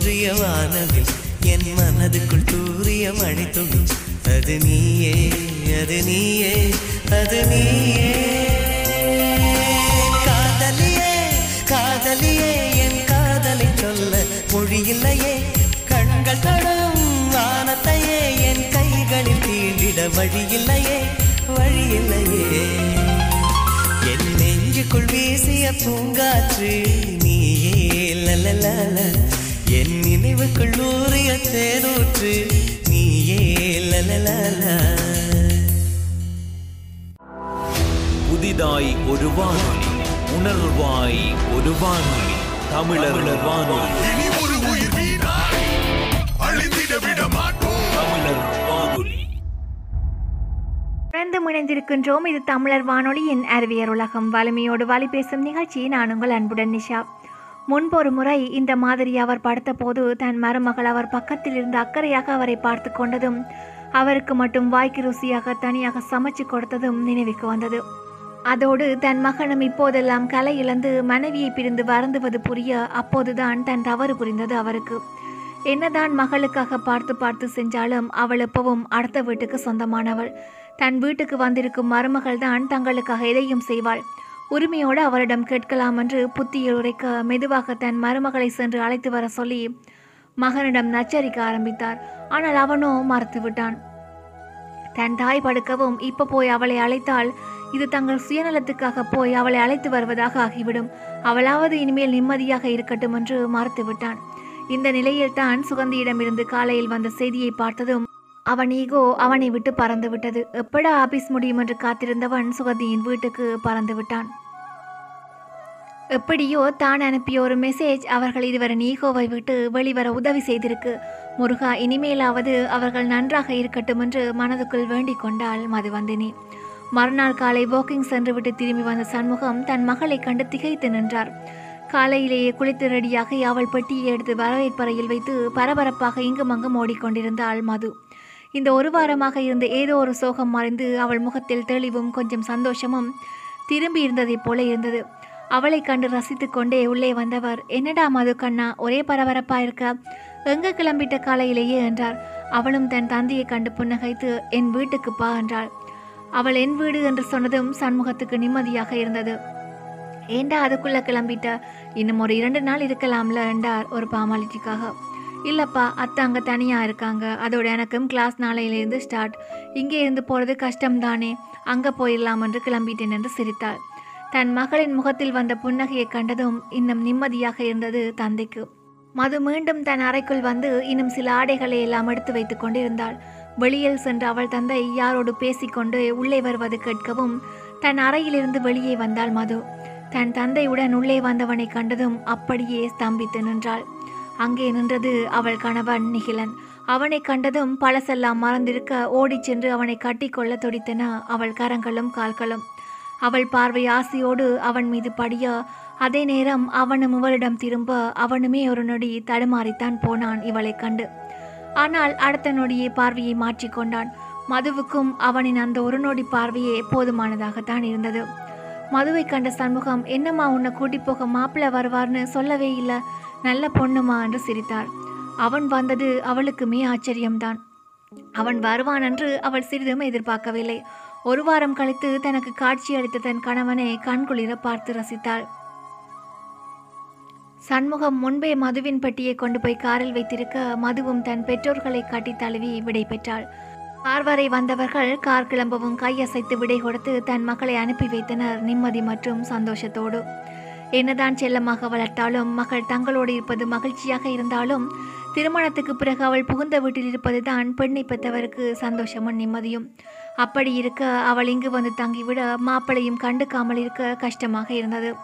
B: தோன்றிய வானவில் என் மனதுக்குள் தூரிய மழை துளி அது நீயே அது நீயே அது நீயே. காதலியே காதலியே என் காதலை சொல்ல மொழியில்லையே. கண்கள் தொடும் வானத்தையே என் கைகளில் தீண்டிட வழியில்லையே வழியில்லையே. என் நெஞ்சுக்குள் வீசிய பூங்காற்று நீயே லலலல என் நினைவுக்குள் ஊறிய தேனூற்று நீயே லலலால
D: புதிதாய் ஒரு வானொலி உணர்வாய் ஒரு வானொலி தமிழர் வானொலி.
E: இனி ஒரு உயிர் வீணாய் அழிந்திட விட மாட்டோம்
D: தமிழர் வானொலி.
A: தொடர்ந்து இணைந்திருக்கின்றோம் இது தமிழர் வானொலியின் அறிவியர் உலகம். வலிமையோடு வழி பேசும் நிகழ்ச்சி நான் உங்கள் அன்புடன் நிஷா. முன்பொரு முறை இந்த மாதிரி அவர் படுத்த போது தன் மருமகள் அவர் பக்கத்தில் இருந்து அக்கறையாக அவரை பார்த்து கொண்டதும் அவருக்கு மட்டும் வாய்க்கு ருசியாக தனியாக சமைச்சு கொடுத்ததும் நினைவுக்கு வந்தது. அதோடு தன் மகனும் இப்போதெல்லாம் கலை இழந்து மனைவியை பிரிந்து வருந்துவது புரிய அப்போதுதான் தன் தவறு புரிந்தது அவருக்கு. என்னதான் மகளுக்காக பார்த்து பார்த்து செஞ்சாலும் அவள் எப்பவும் அடுத்த வீட்டுக்கு சொந்தமானவள். தன் வீட்டுக்கு வந்திருக்கும் மருமகள் தான் தங்களுக்காக எதையும் செய்வாள். உரிமையோடு அவரிடம் கேட்கலாம் என்று புத்தியில் உரைக்க மெதுவாக தன் மருமகளை சென்று அழைத்து வர சொல்லி மகனிடம் நச்சரிக்க ஆரம்பித்தார். ஆனால் அவனோ மறுத்து விட்டான் தன் தாய் படுக்கவும் இப்ப போய் அவளை அழைத்தால் இது தங்கள் சுயநலத்துக்காக போய் அவளை அழைத்து வருவதாக ஆகிவிடும். அவளாவது இனிமேல் நிம்மதியாக இருக்கட்டும் என்று மறுத்து விட்டான் இந்த நிலையில் தான் சுகந்தியிடமிருந்து காலையில் வந்த செய்தியை பார்த்ததும் அவன் ஈகோ அவனை விட்டு பறந்து விட்டது எப்படா ஆபீஸ் முடியும் என்று காத்திருந்தவன் சுகதியின் வீட்டுக்கு பறந்து விட்டான் எப்படியோ தான் அனுப்பிய ஒரு மெசேஜ் அவர்கள் இருவரின் ஈகோவை விட்டு வெளிவர உதவி செய்திருக்கு. முருகா இனிமேலாவது அவர்கள் நன்றாக இருக்கட்டும் என்று மனதுக்குள் வேண்டிக் கொண்டாள் மதுவந்தினி. மறுநாள் காலை வாக்கிங் சென்றுவிட்டு திரும்பி வந்த சண்முகம் தன் மகளை கண்டு திகைத்து நின்றார். காலையிலேயே குளித்து ரெடியாக அவள் பெட்டியை எடுத்து வரவேற்பறையில் வைத்து பரபரப்பாக இங்கும் அங்கும் ஓடிக்கொண்டிருந்தாள் மது. இந்த ஒரு வாரமாக இருந்த ஏதோ ஒரு சோகம் மறைந்து அவள் முகத்தில் தெளிவும் கொஞ்சம் சந்தோஷமும் திரும்பி இருந்ததைப் போல இருந்தது. அவளை கண்டு ரசித்து கொண்டே உள்ளே வந்தவர் என்னடா மது கண்ணா ஒரே பரபரப்பா இருக்க? எங்க கிளம்பிட்ட காலையிலேயே? என்றார். அவளும் தன் தந்தையை கண்டு புன்னகைத்து என் வீட்டுக்கு பா என்றாள். அவள் என் வீடு என்று சொன்னதும் சண்முகத்துக்கு நிம்மதியாக இருந்தது. ஏண்டா அதுக்குள்ள கிளம்பிட்ட? இன்னும் ஒரு இரண்டு நாள் இருக்கலாம்ல என்றார் ஒரு பாமாலிட்டிக்காக இல்லைப்பா அத்தை அங்கே தனியாக இருக்காங்க. அதோட எனக்கும் கிளாஸ் நாளையிலேருந்து ஸ்டார்ட் இங்கே இருந்து போகிறது கஷ்டம்தானே. அங்கே போயிடலாம் என்று கிளம்பிட்டேன் என்று சிரித்தாள். தன் மகளின் முகத்தில் வந்த புன்னகையை கண்டதும் இன்னும் நிம்மதியாக இருந்தது தந்தைக்கு. மது மீண்டும் தன் அறைக்குள் வந்து இன்னும் சில ஆடைகளை எல்லாம் எடுத்து வைத்துக் கொண்டிருந்தாள். வெளியில் சென்ற அவள் தந்தை யாரோடு பேசிக்கொண்டு உள்ளே வருவது கேட்கவும் தன் அறையிலிருந்து வெளியே வந்தாள் மது. தன் தந்தையுடன் உள்ளே வந்தவனை கண்டதும் அப்படியே ஸ்தம்பித்து நின்றாள். அங்கே நின்றது அவள் கணவன் நிகிலன். அவனை கண்டதும் பழசெல்லாம் மறந்திருக்க ஓடிச் சென்று அவனை கட்டிக்கொள்ள துடித்தன அவள் கரங்களும் கால்களும். அவள் பார்வை ஆசையோடு அவன் மீது படிய அதே நேரம் அவனும் இவளிடம் திரும்ப அவனுமே ஒரு நொடி தடுமாறித்தான் போனான் இவளைக் கண்டு. ஆனால் அடுத்த நொடியே பார்வையை மாற்றிக்கொண்டான் மதுவுக்கும் அவனின் அந்த ஒரு நொடி பார்வையே போதுமானதாகத்தான் இருந்தது. மதுவை கண்ட சண்முகம் என்னம்மா உன்னை கூட்டி போக மாப்பிள்ளை வருவார்னு சொல்லவே இல்லை. நல்ல பொண்ணுமா என்று சிரித்தார் அவன் வந்தது அவளுக்குமே ஆச்சரியம்தான். அவன் வருவான் என்று அவள் சிறிதும் எதிர்பார்க்கவில்லை. ஒரு வாரம் கழித்து தனக்கு காட்சி அளித்த தன் கணவனை கண்குளிர பார்த்து ரசித்தாள். சண்முகம் முன்பே மதுவின் பெட்டியை கொண்டு போய் காரில் வைத்திருக்க மதுவும் தன் பெற்றோர்களை காட்டி தழுவி விடை பெற்றாள். கார் வரை வந்தவர்கள் கார் கிளம்பவும் கையசைத்து விடை கொடுத்து தன் மகளை அனுப்பி வைத்தனர் நிம்மதி மற்றும் சந்தோஷத்தோடு. என்னதான் செல்லமாக வளர்த்தாலும் மகள் தங்களோடு இருப்பது மகிழ்ச்சியாக இருந்தாலும் திருமணத்துக்கு பிறகு அவள் புகுந்த வீட்டில் இருப்பதுதான் பெண்ணை பெற்றவருக்கு சந்தோஷமும் நிம்மதியும். அப்படி இருக்க அவள் இங்கு வந்து தங்கிவிட மாப்பிளையும் கண்டுக்காமல் இருக்க கஷ்டமாக இருந்தது.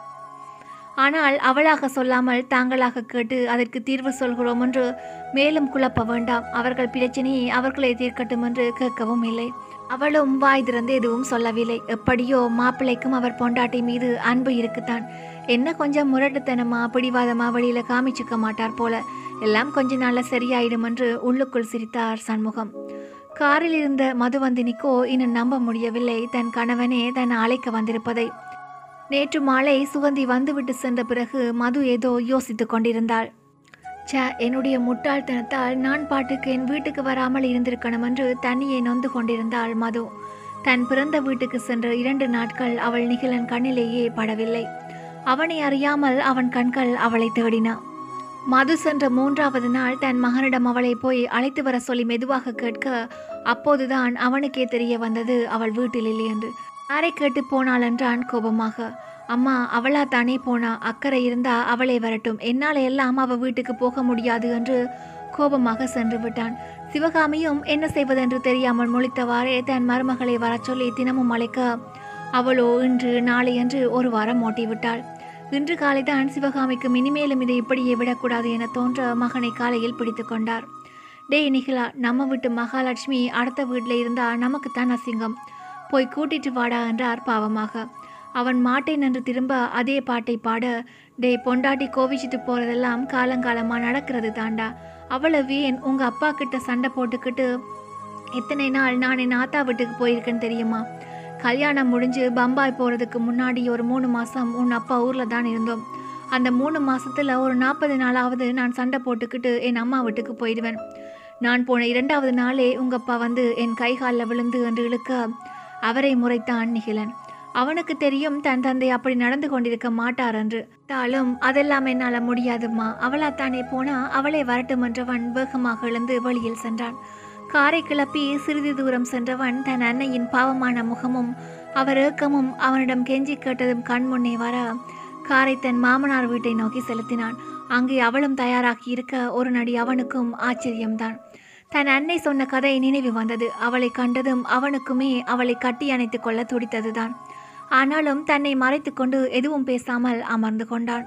A: ஆனால் அவளாக சொல்லாமல் தாங்களாக கேட்டு அதற்கு தீர்வு சொல்கிறோம் என்று மேலும் குழப்ப வேண்டாம். அவர்கள் பிரச்சனையை அவர்களை தீர்க்கட்டும் என்று கேட்கவும் இல்லை. அவளும் வாய் திறந்து எதுவும் சொல்லவில்லை. எப்படியோ மாப்பிள்ளைக்கும் அவர் பொண்டாட்டி மீது அன்பு இருக்குத்தான். என்ன கொஞ்சம் முரட்டுத்தனமா பிடிவாதமா வழியில காமிச்சுக்க மாட்டார் போல. எல்லாம் கொஞ்ச நாள்ல சரியாயிடும் என்று உள்ளுக்குள் சிரித்தார் சண்முகம். காரில் இருந்த மதுவந்தினிக்கோ இன்னும் நம்ப முடியவில்லை. தன் கணவனே தன் அழைக்க வந்திருப்பதை நேற்று மாலை சுகந்தி வந்துவிட்டு சென்ற பிறகு மது ஏதோ யோசித்துக் கொண்டிருந்தாள். ச்ச என்னுடைய முட்டாள்தனத்தால் நான் பாட்டுக்கு என் வீட்டுக்கு வராமல் இருந்திருக்கணும் என்று தண்ணியை நொந்து கொண்டிருந்தாள் மது. தன் பிறந்த வீட்டுக்கு சென்ற இரண்டு நாட்கள் அவள் நிகிலன் கண்ணிலேயே படவில்லை. அவனை அறியாமல் அவன் கண்கள் அவளை தேடின. மது சென்ற மூன்றாவது நாள் தன் மகனிடம் அவளை போய் அழைத்து வர சொல்லி மெதுவாக கேட்க அப்போதுதான் அவனுக்கே தெரிய வந்தது அவள் வீட்டில் இல்லை என்று யாரை கேட்டு போனாள் என்றான் கோபமாக. அம்மா அவளா தானே போனா? அக்கறை இருந்தா அவளை வரட்டும். என்னால் எல்லாம் அவ வீட்டுக்கு போக முடியாது என்று கோபமாக சென்று விட்டான். சிவகாமியும் என்ன செய்வதென்று தெரியாமல் முழித்தவாறே தன் மருமகளை வரச் சொல்லி தினமும் அழைக்க அவளோ இன்று நாளை என்று ஒரு வாரம் ஓட்டிவிட்டாள். இன்று காலைதான் சிவகாமிக்கு இனிமேலும் இதை இப்படியே விடக்கூடாது என தோன்ற மகனை காலையில் பிடித்து கொண்டார். டேய் நிகிலா நம்ம வீட்டு மகாலட்சுமி அடுத்த வீட்டில் இருந்தா நமக்குத்தான் அசிங்கம். போய் கூட்டிட்டு வாடா என்றார் பாவமாக. அவன் மாட்டேன் என்று திரும்ப அதே பாட்டை பாட டேய் பொண்டாட்டி கோவிச்சிட்டு போறதெல்லாம் காலங்காலமா நடக்கிறது தாண்டா. அவ்வளவு ஏன் உங்க அப்பா கிட்ட சண்டை போட்டுக்கிட்டு எத்தனை நாள் நான் என் ஆத்தா வீட்டுக்கு போயிருக்கேன்னு தெரியுமா? கல்யாணம் முடிஞ்சு பம்பாய் போறதுக்கு முன்னாடி ஒரு மூணு மாசம் உன் அப்பா ஊர்ல தான் இருந்தோம். அந்த மூணு மாசத்துல ஒரு நாற்பது நாளாவது நான் சண்டை போட்டுக்கிட்டு என் அம்மா வீட்டுக்கு போயிடுவேன். நான் போன இரண்டாவது நாளே உங்க அப்பா வந்து என் கை காலில் விழுந்து என்று இழுக்க அவரை முறைத்தான் நிகிலன். அவனுக்கு தெரியும் தன் தந்தை அப்படி நடந்து கொண்டிருக்க மாட்டார் என்று தாலும் அதெல்லாம் என்னால முடியாதும்மா. அவளாத்தானே போனா அவளை வரட்டும் என்றவன் வேகமாக எழுந்து வழியில் சென்றான். காரை கிளப்பி சிறிது தூரம் சென்றவன் தன் அன்னையின் பாவமான முகமும் அவர் ஏக்கமும் அவனிடம் கெஞ்சி கேட்டதும் கண் முன்னே வர காரை தன் மாமனார் வீட்டை நோக்கி செலுத்தினான். அங்கே அவளும் தயாராகி இருக்க ஒரு நடி அவனுக்கும் ஆச்சரியம்தான். தன் அன்னை சொன்ன கதை நினைவு வந்தது. அவளை கண்டதும் அவனுக்குமே அவளை கட்டி அணைத்து கொள்ள துடித்ததுதான். ஆனாலும் தன்னை மறைத்துக்கொண்டு எதுவும் பேசாமல் அமர்ந்து கொண்டான்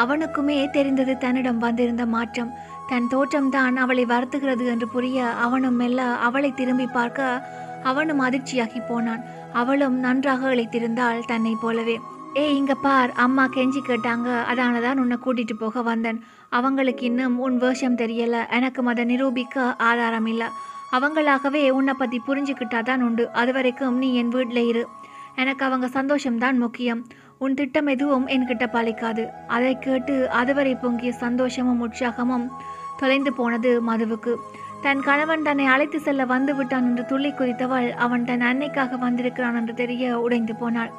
A: அவனுக்குமே தெரிந்தது தன்னிடம் வந்திருந்த மாற்றம். தன் தோற்றம்தான் அவளை வருத்துகிறது என்று புரிய அவனும் மெல்ல அவளை திரும்பி பார்க்க அவனும் அதிர்ச்சியாகி போனான். அவளும் நன்றாக இழைத்திருந்தாள் தன்னை போலவே. ஏய் இங்க பார். அம்மா கெஞ்சி கேட்டாங்க. அதானதான் உன்னை கூட்டிட்டு போக வந்தேன். அவங்களுக்கு இன்னும் உன் வேஷம் தெரியல. எனக்கு அதை நிரூபிக்க ஆதாரம் இல்லை. அவங்களாகவே உன்னை பத்தி புரிஞ்சுக்கிட்டாதான் உண்டு. அது வரைக்கும் நீ என் வீட்டில் இரு. எனக்கு அவங்க சந்தோஷம்தான் முக்கியம். உன் திட்டம் எதுவும் என்கிட்ட பழிக்காது. அதை கேட்டு அதுவரை பொங்கிய சந்தோஷமும் உற்சாகமும் தொலைந்து போனது மதுவுக்கு. தன் கணவன் தன்னை அழைத்து செல்ல வந்து விட்டான் என்று துள்ளி குதித்தவள் அவன் தன் அன்னைக்காக வந்திருக்கிறான் என்று தெரிய உடைந்து போனாள்.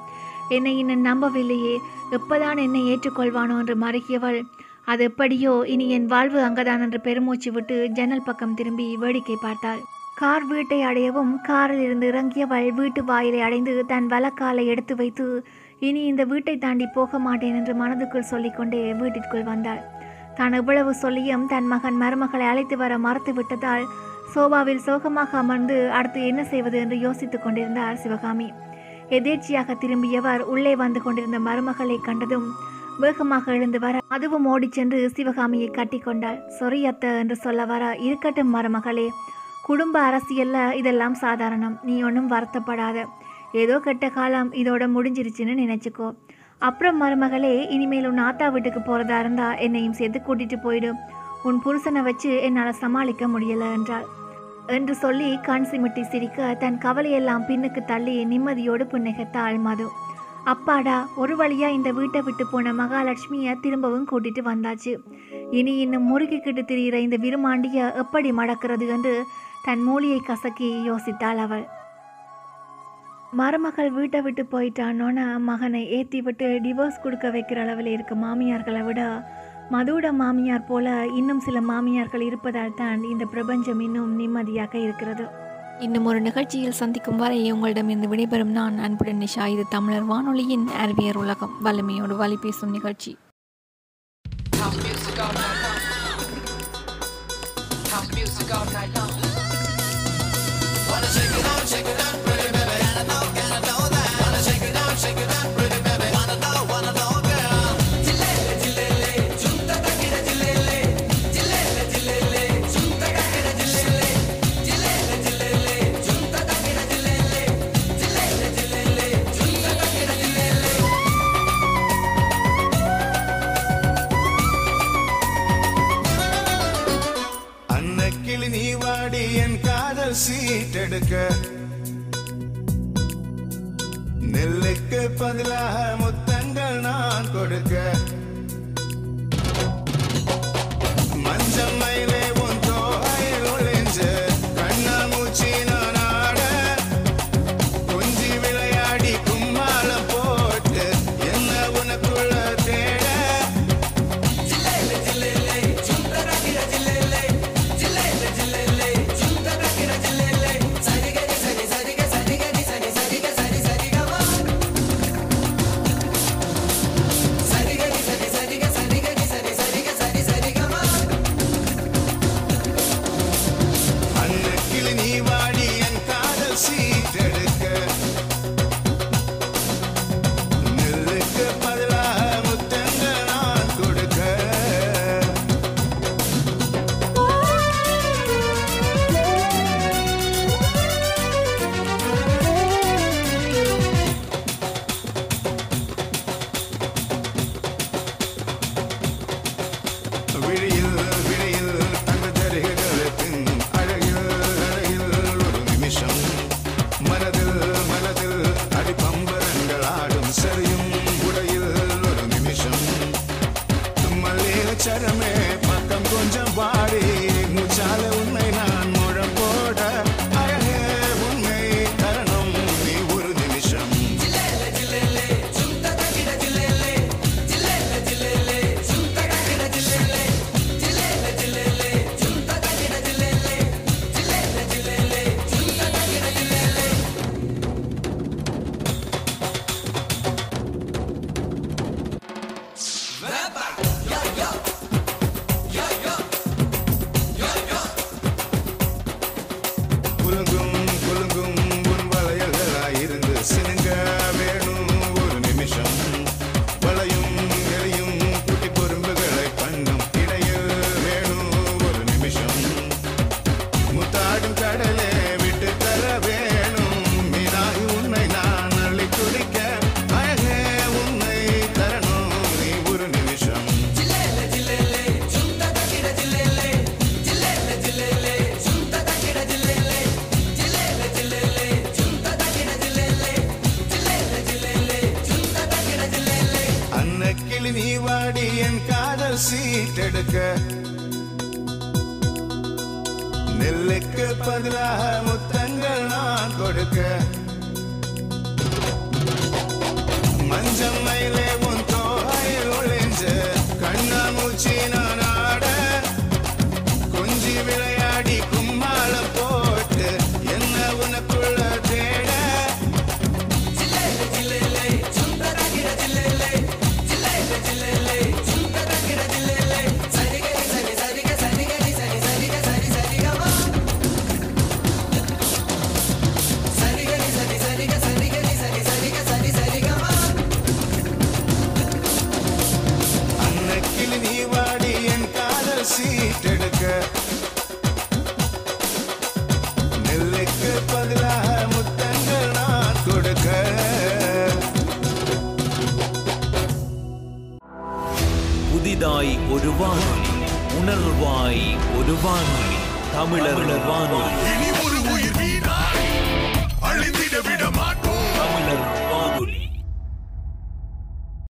A: என்னை இன்னும் நம்பவில்லையே. எப்பதான் என்னை ஏற்றுக்கொள்வானோ என்று மறுகியவள் அது எப்படியோ இனி என் வாழ்வு அங்கதான் என்று பெருமூச்சு விட்டு ஜன்னல் பக்கம் திரும்பி வேடிக்கை பார்த்தாள். கார் வீட்டை அடையவும் காரில் இருந்து இறங்கியவள் வீட்டு வாயிலை அடைந்து தன் வலக்காலை எடுத்து வைத்து இனி இந்த வீட்டை தாண்டி போக மாட்டேன் என்று மனதுக்குள் சொல்லிக்கொண்டே வீட்டிற்குள் வந்தாள். தான் எவ்வளவு சொல்லியும் தன் மகன் மருமகளை அழைத்து வர மறுத்து விட்டதால் சோபாவில் சோகமாக அமர்ந்து அடுத்து என்ன செய்வது என்று யோசித்துக் கொண்டிருந்தார் சிவகாமி. எதேர்ச்சியாக திரும்பியவர் உள்ளே வந்து கொண்டிருந்த மருமகளை கண்டதும் வேகமாக எழுந்து வர அதுவும் ஓடிச் சென்று சிவகாமியை கட்டிக்கொண்டாள் சொரியத்த என்று சொல்ல வர இருக்கட்டும் மருமகளே. குடும்ப அரசியல்ல இதெல்லாம் சாதாரணம். நீ ஒன்றும் வருத்தப்படாத. ஏதோ கெட்ட காலம் இதோட முடிஞ்சிருச்சுன்னு நினைச்சுக்கோ. அப்புறம் மருமகளே இனிமேல் உன் ஆத்தா வீட்டுக்கு போறதா இருந்தா என்னையும் சேர்த்து கூட்டிட்டு போயிடும் உன் புருஷனை வச்சு என்னால் சமாளிக்க முடியல என்றாள். என்று சொல்லி கண் சிமிட்டி சிரிக்க தன் கவலையெல்லாம் பின்னுக்கு தள்ளி நிம்மதியோடு புன்னகைத்தாள் மது. அப்பாடா ஒரு வழியாக இந்த வீட்டை விட்டு போன மகாலட்சுமியை திரும்பவும் கூட்டிட்டு வந்தாச்சு. இனி இன்னும் முறுக்கிக்கிட்டு திரியிற இந்த விருமாண்டியை எப்படி மடக்கிறது என்று தன் மூலியை கசக்கி யோசித்தாள் அவள். மருமகள் வீட்டை விட்டு போயிட்டானோன்னு மகனை ஏற்றி விட்டு டிவோர்ஸ் கொடுக்க வைக்கிற அளவில் இருக்க மாமியார்களை விட மதுவோட மாமியார் போல இன்னும் சில மாமியார்கள் இருப்பதால் தான் இந்த பிரபஞ்சம் இன்னும் நிம்மதியாக இருக்கிறது.
F: இன்னும் ஒரு நிகழ்ச்சியில் சந்திக்கும் வரை உங்களிடமிருந்து விடைபெறும் நான் அன்புடன் நிஷா. இது தமிழர் வானொலியின் அறிவியர் உலகம். வலிமையோடு வழி பேசும் நிகழ்ச்சி.
E: அன்னக்கிளி சீட் எடுக்க. நெல்லுக்கு பதிலாக முத்தங்கள் நான் கொடுக்க.